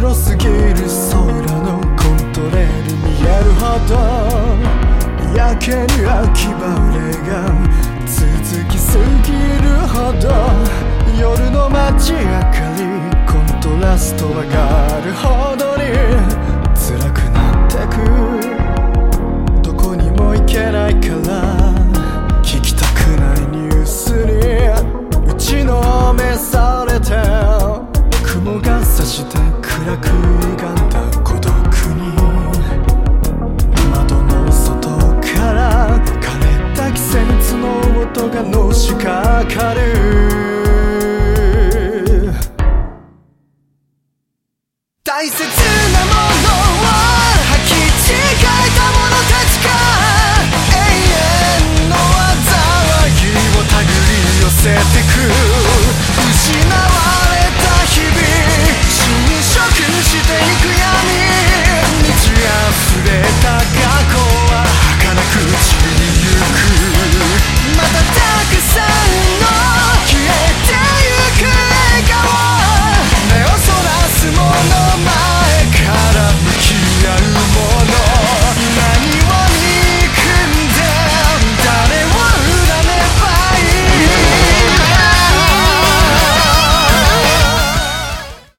広すぎる空のコントレール見えるほど。やけに秋晴れが続きすぎるほど。夜の街明かりコントラスト上がるほど。暗く歪んだ孤独に窓の外から枯れた季節の音がのしかかる大切なもの